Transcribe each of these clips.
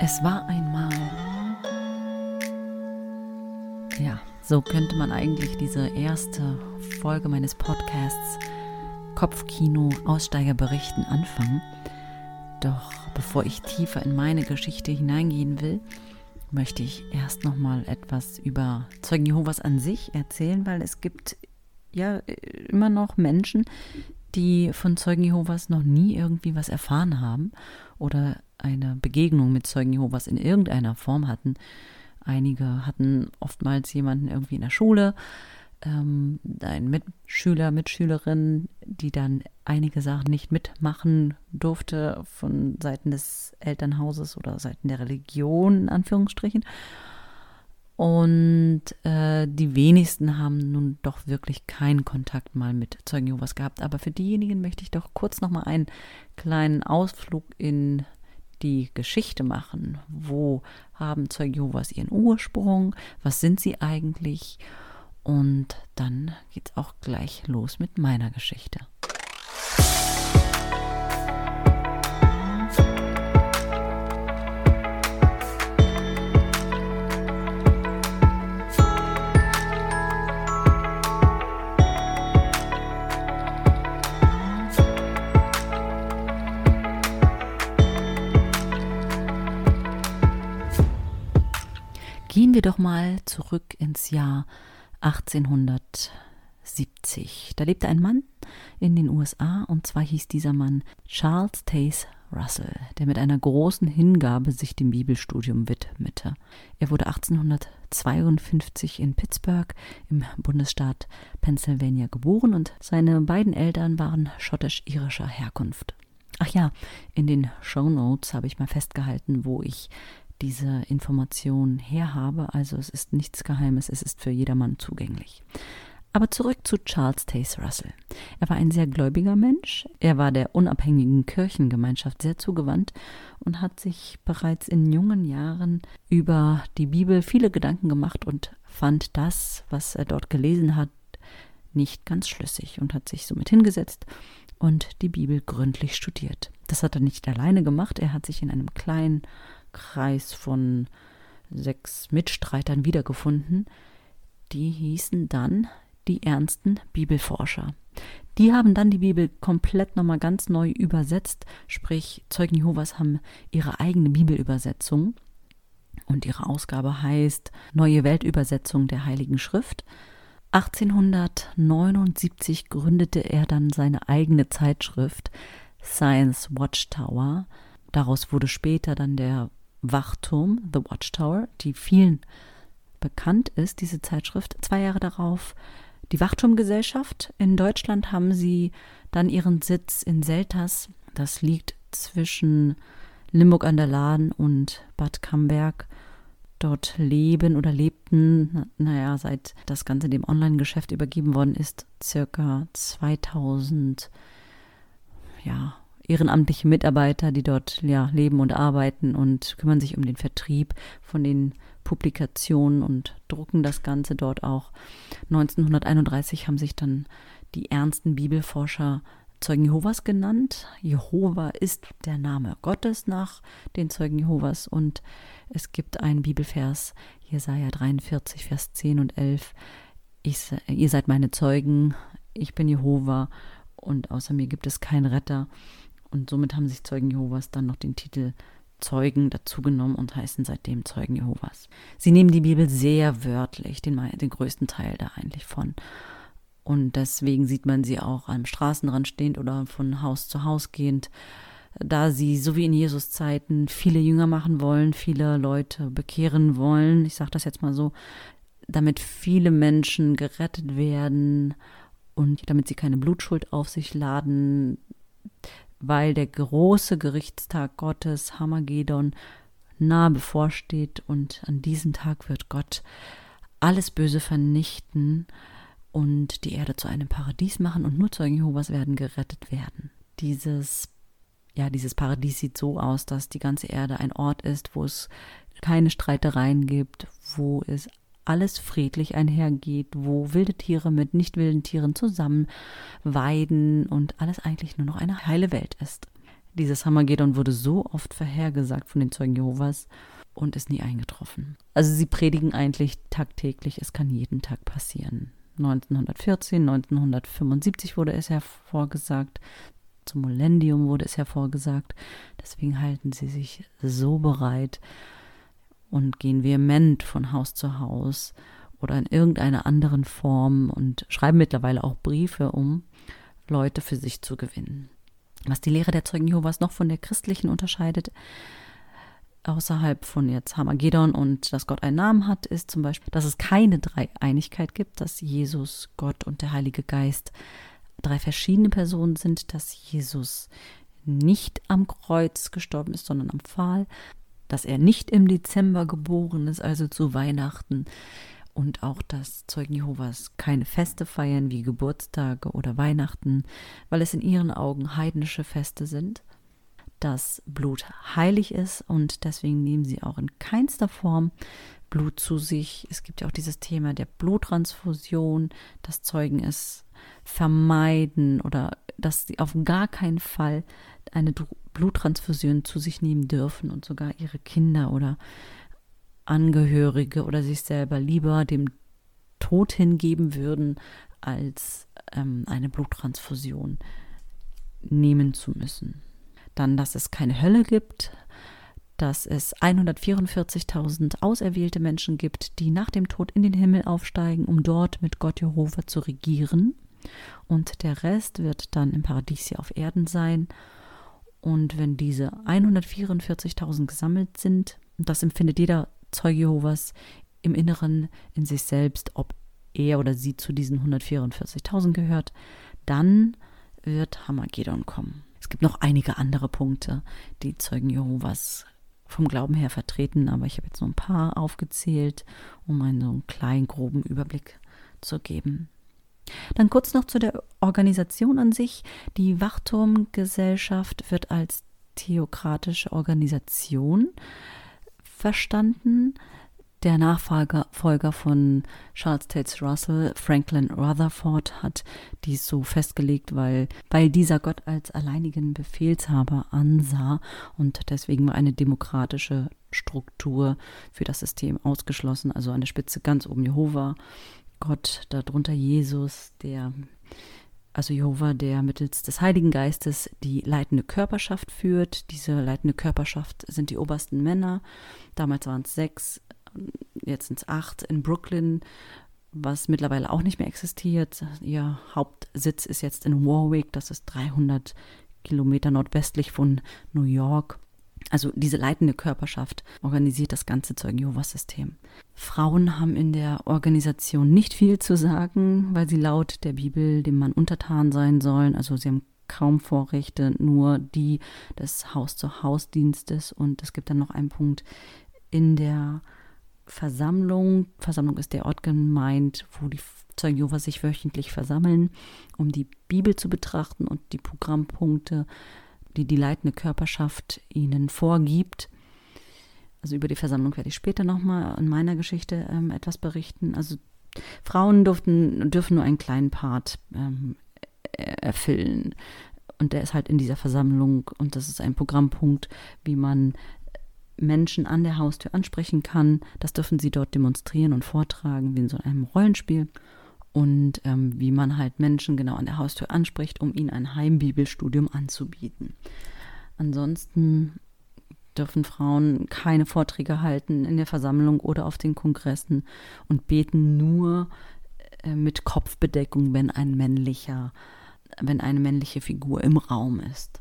Es war einmal. Ja, so könnte man eigentlich diese erste Folge meines Podcasts Kopfkino Aussteiger berichten anfangen. Doch bevor ich tiefer in meine Geschichte hineingehen will, möchte ich erst noch mal etwas über Zeugen Jehovas an sich erzählen, weil es gibt ja immer noch Menschen, die von Zeugen Jehovas noch nie irgendwie was erfahren haben oder eine Begegnung mit Zeugen Jehovas in irgendeiner Form hatten. Einige hatten oftmals jemanden irgendwie in der Schule, ähm, ein Mitschüler, Mitschülerin, die dann einige Sachen nicht mitmachen durfte von Seiten des Elternhauses oder Seiten der Religion, in Anführungsstrichen. Und äh, die wenigsten haben nun doch wirklich keinen Kontakt mal mit Zeugen Jehovas gehabt. Aber für diejenigen möchte ich doch kurz nochmal einen kleinen Ausflug in die Geschichte machen. Wo haben Zeugen Jehovas ihren Ursprung? Was sind sie eigentlich? Und dann geht es auch gleich los mit meiner Geschichte. Wir doch mal zurück ins Jahr 1870. Da lebte ein Mann in den USA und zwar hieß dieser Mann Charles Taze Russell, der mit einer großen Hingabe sich dem Bibelstudium widmete. Er wurde 1852 in Pittsburgh im Bundesstaat Pennsylvania geboren und seine beiden Eltern waren schottisch-irischer Herkunft. Ach ja, in den Show Notes habe ich mal festgehalten, wo ich diese Information her habe. Also es ist nichts Geheimes, es ist für jedermann zugänglich. Aber zurück zu Charles Taze Russell. Er war ein sehr gläubiger Mensch. Er war der unabhängigen Kirchengemeinschaft sehr zugewandt und hat sich bereits in jungen Jahren über die Bibel viele Gedanken gemacht und fand das, was er dort gelesen hat, nicht ganz schlüssig und hat sich somit hingesetzt und die Bibel gründlich studiert. Das hat er nicht alleine gemacht. Er hat sich in einem kleinen Kreis von sechs Mitstreitern wiedergefunden. Die hießen dann die ernsten Bibelforscher. Die haben dann die Bibel komplett nochmal ganz neu übersetzt, sprich Zeugen Jehovas haben ihre eigene Bibelübersetzung und ihre Ausgabe heißt Neue Weltübersetzung der Heiligen Schrift. 1879 gründete er dann seine eigene Zeitschrift Science Watchtower. Daraus wurde später dann der Wachturm, The Watchtower, die vielen bekannt ist, diese Zeitschrift. Zwei Jahre darauf die Wachturmgesellschaft. In Deutschland haben sie dann ihren Sitz in Selters. Das liegt zwischen Limburg an der Lahn und Bad Camberg. Dort leben oder lebten, naja, seit das Ganze dem Online-Geschäft übergeben worden ist, circa 2000 ja, ehrenamtliche Mitarbeiter, die dort ja, leben und arbeiten und kümmern sich um den Vertrieb von den Publikationen und drucken das Ganze dort auch. 1931 haben sich dann die ernsten Bibelforscher Zeugen Jehovas genannt. Jehova ist der Name Gottes nach den Zeugen Jehovas und es gibt einen Bibelvers, Jesaja 43, Vers 10 und 11. Ich, ihr seid meine Zeugen, ich bin Jehova und außer mir gibt es keinen Retter. Und somit haben sich Zeugen Jehovas dann noch den Titel Zeugen dazugenommen und heißen seitdem Zeugen Jehovas. Sie nehmen die Bibel sehr wörtlich, den, den größten Teil da eigentlich von. Und deswegen sieht man sie auch am Straßenrand stehend oder von Haus zu Haus gehend, da sie, so wie in Jesus Zeiten, viele Jünger machen wollen, viele Leute bekehren wollen. Ich sage das jetzt mal so, damit viele Menschen gerettet werden und damit sie keine Blutschuld auf sich laden, weil der große Gerichtstag Gottes, Hamagedon, nahe bevorsteht und an diesem Tag wird Gott alles Böse vernichten und die Erde zu einem Paradies machen und nur Zeugen Jehovas werden gerettet werden. Dieses ja, dieses Paradies sieht so aus, dass die ganze Erde ein Ort ist, wo es keine Streitereien gibt, wo es alles friedlich einhergeht, wo wilde Tiere mit nicht wilden Tieren zusammen weiden und alles eigentlich nur noch eine heile Welt ist. Dieses Hammergedon wurde so oft vorhergesagt von den Zeugen Jehovas und ist nie eingetroffen. Also sie predigen eigentlich tagtäglich, es kann jeden Tag passieren. 1914, 1975 wurde es hervorgesagt, zum Millennium wurde es hervorgesagt. Deswegen halten sie sich so bereit und gehen vehement von Haus zu Haus oder in irgendeiner anderen Form und schreiben mittlerweile auch Briefe, um Leute für sich zu gewinnen. Was die Lehre der Zeugen Jehovas noch von der christlichen unterscheidet, außerhalb von jetzt Hamagedon und dass Gott einen Namen hat, ist zum Beispiel, dass es keine Dreieinigkeit gibt, dass Jesus, Gott und der Heilige Geist drei verschiedene Personen sind, dass Jesus nicht am Kreuz gestorben ist, sondern am Pfahl, dass er nicht im Dezember geboren ist, also zu Weihnachten, und auch, dass Zeugen Jehovas keine Feste feiern wie Geburtstage oder Weihnachten, weil es in ihren Augen heidnische Feste sind, dass Blut heilig ist und deswegen nehmen sie auch in keinster Form Blut zu sich. Es gibt ja auch dieses Thema der Bluttransfusion, dass Zeugen es vermeiden oder dass sie auf gar keinen Fall eine Bluttransfusion zu sich nehmen dürfen und sogar ihre Kinder oder Angehörige oder sich selber lieber dem Tod hingeben würden, als ähm, eine Bluttransfusion nehmen zu müssen. Dann, dass es keine Hölle gibt, dass es 144.000 auserwählte Menschen gibt, die nach dem Tod in den Himmel aufsteigen, um dort mit Gott Jehova zu regieren. Und der Rest wird dann im Paradies hier auf Erden sein. Und wenn diese 144.000 gesammelt sind, das empfindet jeder Zeuge Jehovas im Inneren in sich selbst, ob er oder sie zu diesen 144.000 gehört, dann wird Hamagedon kommen. Es gibt noch einige andere Punkte, die Zeugen Jehovas vom Glauben her vertreten, aber ich habe jetzt nur ein paar aufgezählt, um einen so einen kleinen, groben Überblick zu geben. Dann kurz noch zu der Organisation an sich. Die Wachturmgesellschaft wird als theokratische Organisation verstanden. Der Nachfolger von Charles Tates Russell, Franklin Rutherford, hat dies so festgelegt, weil, weil dieser Gott als alleinigen Befehlshaber ansah und deswegen war eine demokratische Struktur für das System ausgeschlossen. Also an der Spitze ganz oben Jehova, Gott, darunter Jesus, der also Jehova, der mittels des Heiligen Geistes die leitende Körperschaft führt. Diese leitende Körperschaft sind die obersten Männer. Damals waren es sechs, jetzt sind es acht in Brooklyn, was mittlerweile auch nicht mehr existiert. Ihr Hauptsitz ist jetzt in Warwick, das ist 300 Kilometer nordwestlich von New York. Also diese leitende Körperschaft organisiert das ganze Zeugen Jehovas System. Frauen haben in der Organisation nicht viel zu sagen, weil sie laut der Bibel dem Mann untertan sein sollen. Also sie haben kaum Vorrechte, nur die des Haus-zu-Haus-Dienstes. Und es gibt dann noch einen Punkt in der Versammlung. Versammlung ist der Ort gemeint, wo die Zeugen Jehovas sich wöchentlich versammeln, um die Bibel zu betrachten und die Programmpunkte die die leitende Körperschaft ihnen vorgibt. Also über die Versammlung werde ich später nochmal in meiner Geschichte ähm, etwas berichten. Also Frauen durften, dürfen nur einen kleinen Part ähm, erfüllen. Und der ist halt in dieser Versammlung und das ist ein Programmpunkt, wie man Menschen an der Haustür ansprechen kann. Das dürfen sie dort demonstrieren und vortragen, wie in so einem Rollenspiel und ähm, wie man halt Menschen genau an der Haustür anspricht, um ihnen ein Heimbibelstudium anzubieten. Ansonsten dürfen Frauen keine Vorträge halten in der Versammlung oder auf den Kongressen und beten nur äh, mit Kopfbedeckung, wenn ein männlicher, wenn eine männliche Figur im Raum ist.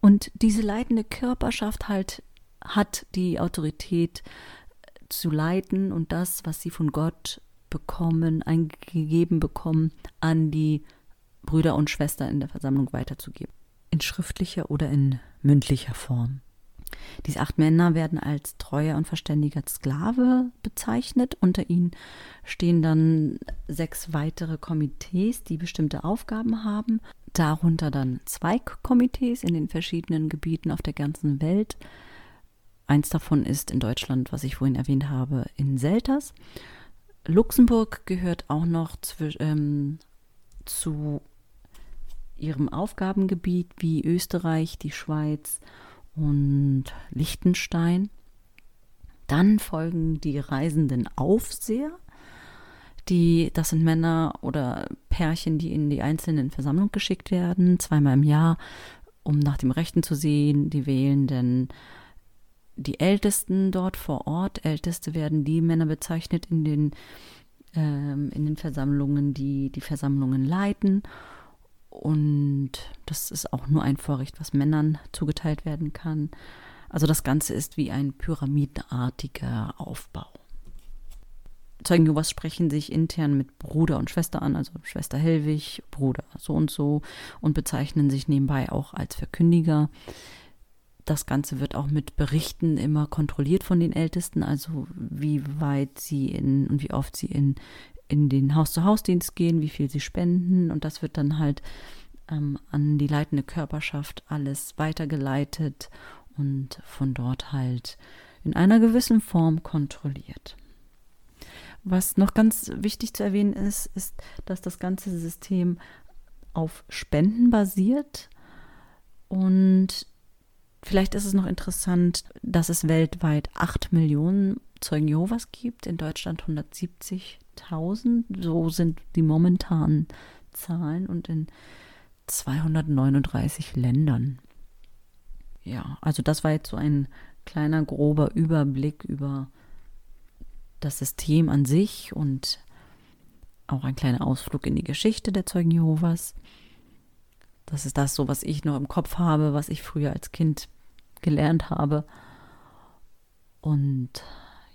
Und diese leitende Körperschaft halt hat die Autorität zu leiten und das, was sie von Gott bekommen, eingegeben bekommen, an die Brüder und Schwestern in der Versammlung weiterzugeben. In schriftlicher oder in mündlicher Form. Diese acht Männer werden als treuer und verständiger Sklave bezeichnet. Unter ihnen stehen dann sechs weitere Komitees, die bestimmte Aufgaben haben. Darunter dann Zweigkomitees in den verschiedenen Gebieten auf der ganzen Welt. Eins davon ist in Deutschland, was ich vorhin erwähnt habe, in Selters. Luxemburg gehört auch noch zu, ähm, zu ihrem Aufgabengebiet wie Österreich, die Schweiz und Liechtenstein. Dann folgen die reisenden Aufseher. Die, das sind Männer oder Pärchen, die in die einzelnen Versammlungen geschickt werden, zweimal im Jahr, um nach dem Rechten zu sehen. Die wählenden die Ältesten dort vor Ort. Älteste werden die Männer bezeichnet in den, ähm, in den Versammlungen, die die Versammlungen leiten. Und das ist auch nur ein Vorrecht, was Männern zugeteilt werden kann. Also das Ganze ist wie ein pyramidenartiger Aufbau. Zeugen Jehovas sprechen sich intern mit Bruder und Schwester an, also Schwester Hellwig, Bruder so und so und bezeichnen sich nebenbei auch als Verkündiger. Das Ganze wird auch mit Berichten immer kontrolliert von den Ältesten, also wie weit sie in und wie oft sie in, in den Haus-zu-Haus-Dienst gehen, wie viel sie spenden und das wird dann halt ähm, an die leitende Körperschaft alles weitergeleitet und von dort halt in einer gewissen Form kontrolliert. Was noch ganz wichtig zu erwähnen ist, ist, dass das ganze System auf Spenden basiert und Vielleicht ist es noch interessant, dass es weltweit 8 Millionen Zeugen Jehovas gibt, in Deutschland 170.000. So sind die momentanen Zahlen und in 239 Ländern. Ja, also das war jetzt so ein kleiner grober Überblick über das System an sich und auch ein kleiner Ausflug in die Geschichte der Zeugen Jehovas. Das ist das so, was ich noch im Kopf habe, was ich früher als Kind gelernt habe. Und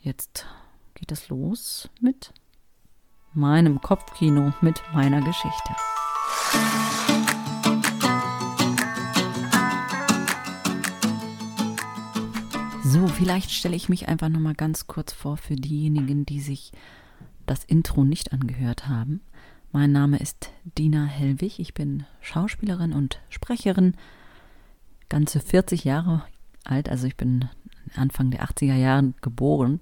jetzt geht es los mit meinem Kopfkino, mit meiner Geschichte. So, vielleicht stelle ich mich einfach noch mal ganz kurz vor für diejenigen, die sich das Intro nicht angehört haben. Mein Name ist Dina Hellwig. Ich bin Schauspielerin und Sprecherin, ganze 40 Jahre alt, also ich bin Anfang der 80er Jahre geboren,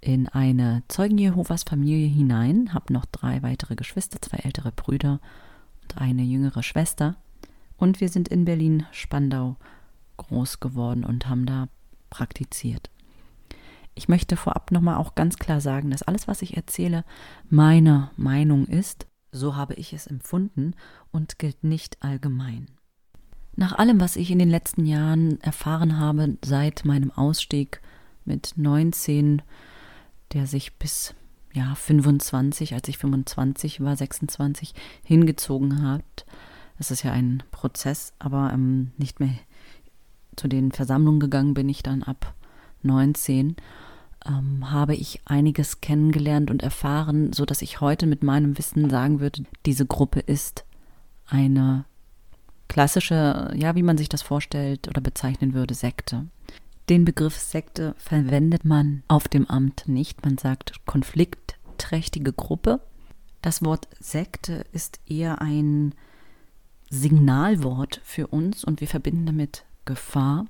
in eine Zeugen Jehovas Familie hinein, habe noch drei weitere Geschwister, zwei ältere Brüder und eine jüngere Schwester. Und wir sind in Berlin-Spandau groß geworden und haben da praktiziert. Ich möchte vorab nochmal auch ganz klar sagen, dass alles, was ich erzähle, meine Meinung ist. So habe ich es empfunden und gilt nicht allgemein. Nach allem, was ich in den letzten Jahren erfahren habe, seit meinem Ausstieg mit 19, der sich bis ja 25, als ich 25 war, 26 hingezogen hat. Es ist ja ein Prozess, aber ähm, nicht mehr zu den Versammlungen gegangen bin ich dann ab 19 ähm, habe ich einiges kennengelernt und erfahren, so dass ich heute mit meinem Wissen sagen würde, diese Gruppe ist eine klassische, ja, wie man sich das vorstellt oder bezeichnen würde, Sekte. Den Begriff Sekte verwendet man auf dem Amt nicht. Man sagt konfliktträchtige Gruppe. Das Wort Sekte ist eher ein Signalwort für uns und wir verbinden damit Gefahr,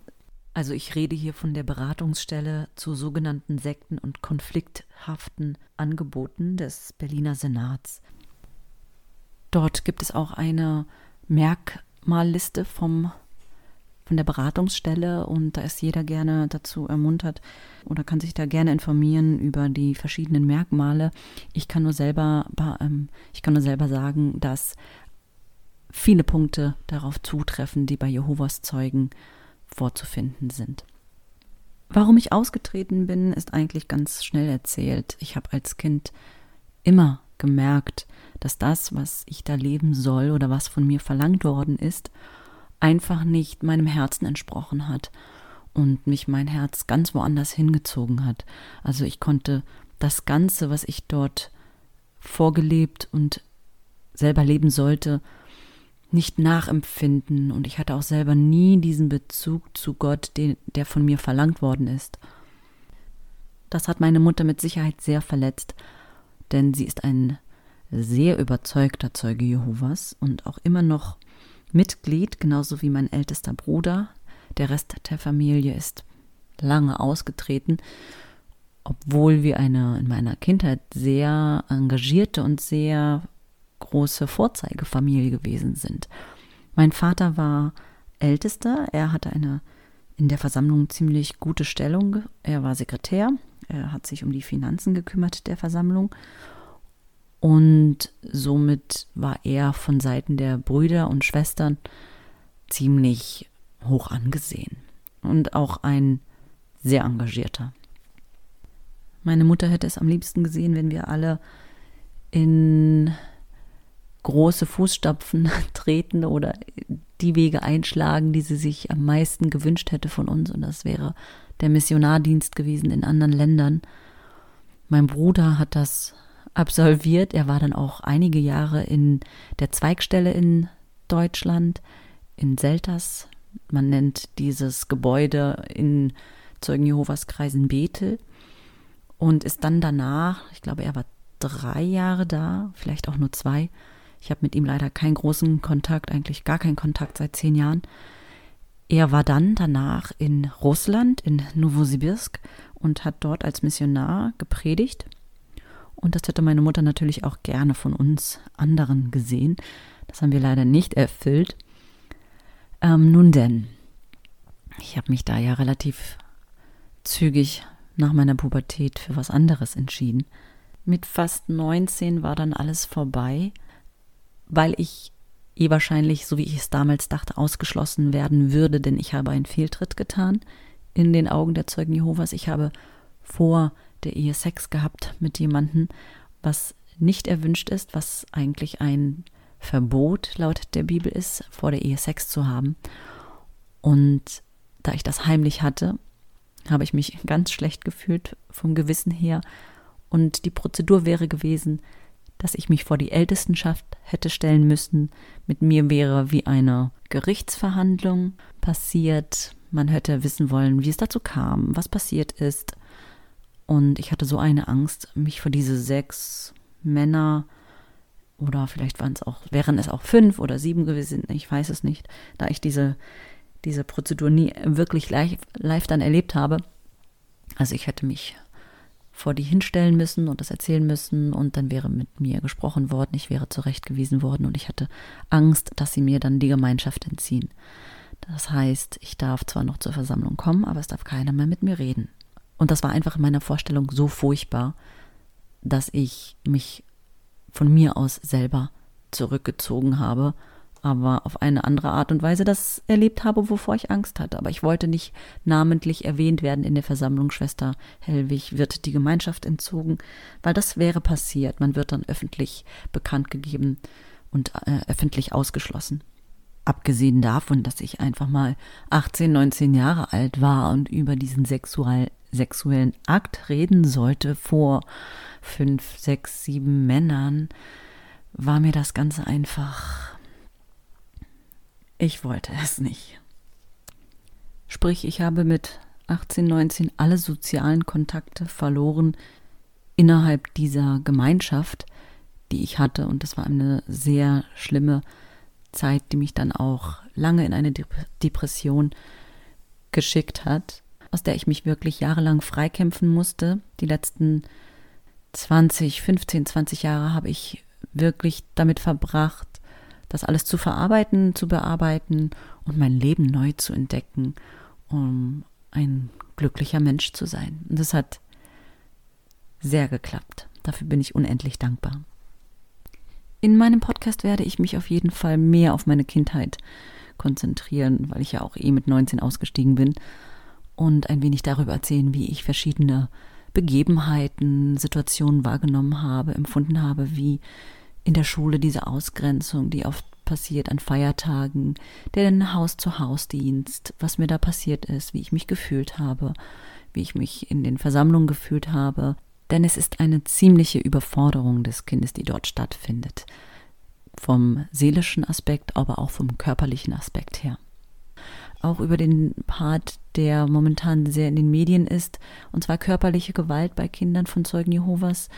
also ich rede hier von der Beratungsstelle zu sogenannten Sekten und konflikthaften Angeboten des Berliner Senats. Dort gibt es auch eine Merkmalliste vom, von der Beratungsstelle und da ist jeder gerne dazu ermuntert oder kann sich da gerne informieren über die verschiedenen Merkmale. Ich kann nur selber, ähm, ich kann nur selber sagen, dass viele Punkte darauf zutreffen, die bei Jehovas Zeugen vorzufinden sind. Warum ich ausgetreten bin, ist eigentlich ganz schnell erzählt. Ich habe als Kind immer gemerkt, dass das, was ich da leben soll oder was von mir verlangt worden ist, einfach nicht meinem Herzen entsprochen hat und mich mein Herz ganz woanders hingezogen hat. Also ich konnte das Ganze, was ich dort vorgelebt und selber leben sollte, nicht nachempfinden und ich hatte auch selber nie diesen Bezug zu Gott, den, der von mir verlangt worden ist. Das hat meine Mutter mit Sicherheit sehr verletzt, denn sie ist ein sehr überzeugter Zeuge Jehovas und auch immer noch Mitglied, genauso wie mein ältester Bruder. Der Rest der Familie ist lange ausgetreten, obwohl wir eine in meiner Kindheit sehr engagierte und sehr große Vorzeigefamilie gewesen sind. Mein Vater war ältester, er hatte eine in der Versammlung ziemlich gute Stellung. Er war Sekretär, er hat sich um die Finanzen gekümmert der Versammlung und somit war er von Seiten der Brüder und Schwestern ziemlich hoch angesehen und auch ein sehr engagierter. Meine Mutter hätte es am liebsten gesehen, wenn wir alle in große Fußstapfen treten oder die Wege einschlagen, die sie sich am meisten gewünscht hätte von uns. Und das wäre der Missionardienst gewesen in anderen Ländern. Mein Bruder hat das absolviert. Er war dann auch einige Jahre in der Zweigstelle in Deutschland, in Selters. Man nennt dieses Gebäude in Zeugen Jehovas Kreisen Bethel und ist dann danach, ich glaube, er war drei Jahre da, vielleicht auch nur zwei. Ich habe mit ihm leider keinen großen Kontakt, eigentlich gar keinen Kontakt seit zehn Jahren. Er war dann danach in Russland, in Novosibirsk und hat dort als Missionar gepredigt. Und das hätte meine Mutter natürlich auch gerne von uns anderen gesehen. Das haben wir leider nicht erfüllt. Ähm, nun denn, ich habe mich da ja relativ zügig nach meiner Pubertät für was anderes entschieden. Mit fast 19 war dann alles vorbei, weil ich eh wahrscheinlich, so wie ich es damals dachte, ausgeschlossen werden würde, denn ich habe einen Fehltritt getan in den Augen der Zeugen Jehovas. Ich habe vor der Ehe Sex gehabt mit jemandem, was nicht erwünscht ist, was eigentlich ein Verbot laut der Bibel ist, vor der Ehe Sex zu haben. Und da ich das heimlich hatte, habe ich mich ganz schlecht gefühlt vom Gewissen her. Und die Prozedur wäre gewesen, dass ich mich vor die Ältestenschaft hätte stellen müssen. Mit mir wäre wie eine Gerichtsverhandlung passiert. Man hätte wissen wollen, wie es dazu kam, was passiert ist. Und ich hatte so eine Angst, mich vor diese sechs Männer oder vielleicht waren es auch, wären es auch fünf oder sieben gewesen, ich weiß es nicht, da ich diese diese Prozedur nie wirklich live, live dann erlebt habe. Also ich hätte mich vor die hinstellen müssen und das erzählen müssen und dann wäre mit mir gesprochen worden, ich wäre zurechtgewiesen worden und ich hatte Angst, dass sie mir dann die Gemeinschaft entziehen. Das heißt, ich darf zwar noch zur Versammlung kommen, aber es darf keiner mehr mit mir reden. Und das war einfach in meiner Vorstellung so furchtbar, dass ich mich von mir aus selber zurückgezogen habe aber auf eine andere Art und Weise das erlebt habe, wovor ich Angst hatte. Aber ich wollte nicht namentlich erwähnt werden in der Versammlung, Schwester Hellwig wird die Gemeinschaft entzogen, weil das wäre passiert. Man wird dann öffentlich bekannt gegeben und äh, öffentlich ausgeschlossen. Abgesehen davon, dass ich einfach mal 18, 19 Jahre alt war und über diesen sexual, sexuellen Akt reden sollte vor fünf, sechs, sieben Männern, war mir das Ganze einfach ich wollte es nicht. Sprich, ich habe mit 18, 19 alle sozialen Kontakte verloren innerhalb dieser Gemeinschaft, die ich hatte. Und das war eine sehr schlimme Zeit, die mich dann auch lange in eine Depression geschickt hat, aus der ich mich wirklich jahrelang freikämpfen musste. Die letzten 20, 15, 20 Jahre habe ich wirklich damit verbracht, das alles zu verarbeiten, zu bearbeiten und mein Leben neu zu entdecken, um ein glücklicher Mensch zu sein. Und das hat sehr geklappt. Dafür bin ich unendlich dankbar. In meinem Podcast werde ich mich auf jeden Fall mehr auf meine Kindheit konzentrieren, weil ich ja auch eh mit 19 ausgestiegen bin und ein wenig darüber erzählen, wie ich verschiedene Begebenheiten, Situationen wahrgenommen habe, empfunden habe, wie in der Schule diese Ausgrenzung, die oft passiert an Feiertagen, der Haus-zu-Haus-Dienst, was mir da passiert ist, wie ich mich gefühlt habe, wie ich mich in den Versammlungen gefühlt habe. Denn es ist eine ziemliche Überforderung des Kindes, die dort stattfindet. Vom seelischen Aspekt, aber auch vom körperlichen Aspekt her. Auch über den Part, der momentan sehr in den Medien ist, und zwar körperliche Gewalt bei Kindern von Zeugen Jehovas,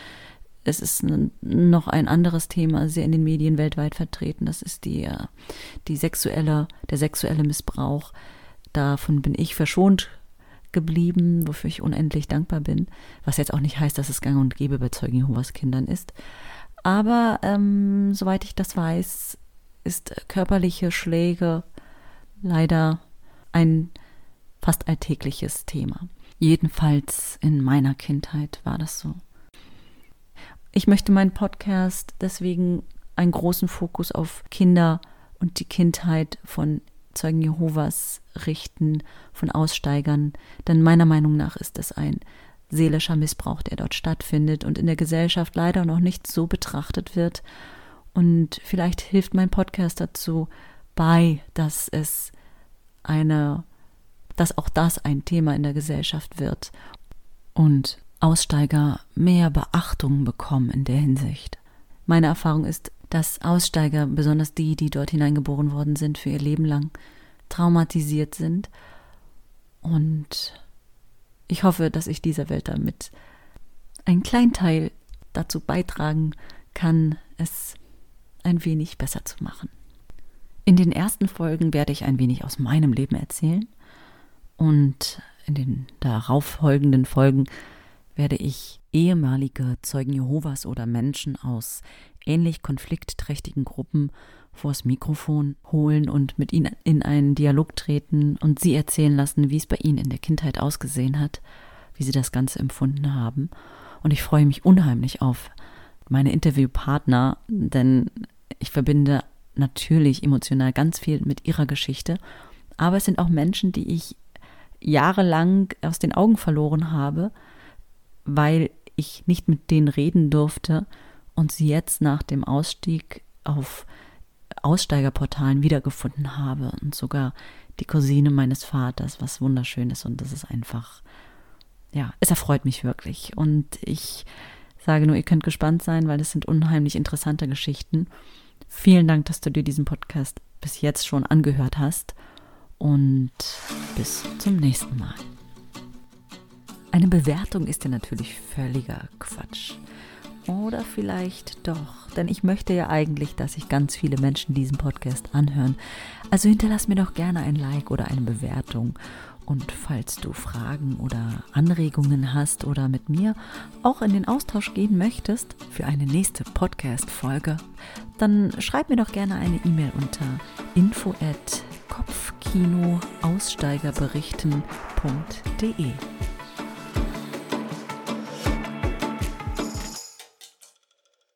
es ist noch ein anderes Thema sehr in den Medien weltweit vertreten. Das ist die, äh, die sexuelle, der sexuelle Missbrauch. Davon bin ich verschont geblieben, wofür ich unendlich dankbar bin. Was jetzt auch nicht heißt, dass es gang und gäbe bei Zeugen Jehovas Kindern ist. Aber ähm, soweit ich das weiß, ist körperliche Schläge leider ein fast alltägliches Thema. Jedenfalls in meiner Kindheit war das so. Ich möchte meinen Podcast deswegen einen großen Fokus auf Kinder und die Kindheit von Zeugen Jehovas richten, von Aussteigern, denn meiner Meinung nach ist es ein seelischer Missbrauch, der dort stattfindet und in der Gesellschaft leider noch nicht so betrachtet wird. Und vielleicht hilft mein Podcast dazu bei, dass es eine, dass auch das ein Thema in der Gesellschaft wird und Aussteiger mehr Beachtung bekommen in der Hinsicht. Meine Erfahrung ist, dass Aussteiger, besonders die, die dort hineingeboren worden sind, für ihr Leben lang traumatisiert sind. Und ich hoffe, dass ich dieser Welt damit einen kleinen Teil dazu beitragen kann, es ein wenig besser zu machen. In den ersten Folgen werde ich ein wenig aus meinem Leben erzählen und in den darauffolgenden Folgen werde ich ehemalige Zeugen Jehovas oder Menschen aus ähnlich konfliktträchtigen Gruppen vors Mikrofon holen und mit ihnen in einen Dialog treten und sie erzählen lassen, wie es bei ihnen in der Kindheit ausgesehen hat, wie sie das Ganze empfunden haben. Und ich freue mich unheimlich auf meine Interviewpartner, denn ich verbinde natürlich emotional ganz viel mit ihrer Geschichte. Aber es sind auch Menschen, die ich jahrelang aus den Augen verloren habe, weil ich nicht mit denen reden durfte und sie jetzt nach dem Ausstieg auf Aussteigerportalen wiedergefunden habe und sogar die Cousine meines Vaters, was wunderschön ist und das ist einfach, ja, es erfreut mich wirklich und ich sage nur, ihr könnt gespannt sein, weil es sind unheimlich interessante Geschichten. Vielen Dank, dass du dir diesen Podcast bis jetzt schon angehört hast und bis zum nächsten Mal. Eine Bewertung ist ja natürlich völliger Quatsch. Oder vielleicht doch, denn ich möchte ja eigentlich, dass sich ganz viele Menschen diesen Podcast anhören. Also hinterlass mir doch gerne ein Like oder eine Bewertung. Und falls du Fragen oder Anregungen hast oder mit mir auch in den Austausch gehen möchtest für eine nächste Podcast-Folge, dann schreib mir doch gerne eine E-Mail unter info at kopfkinoaussteigerberichten.de.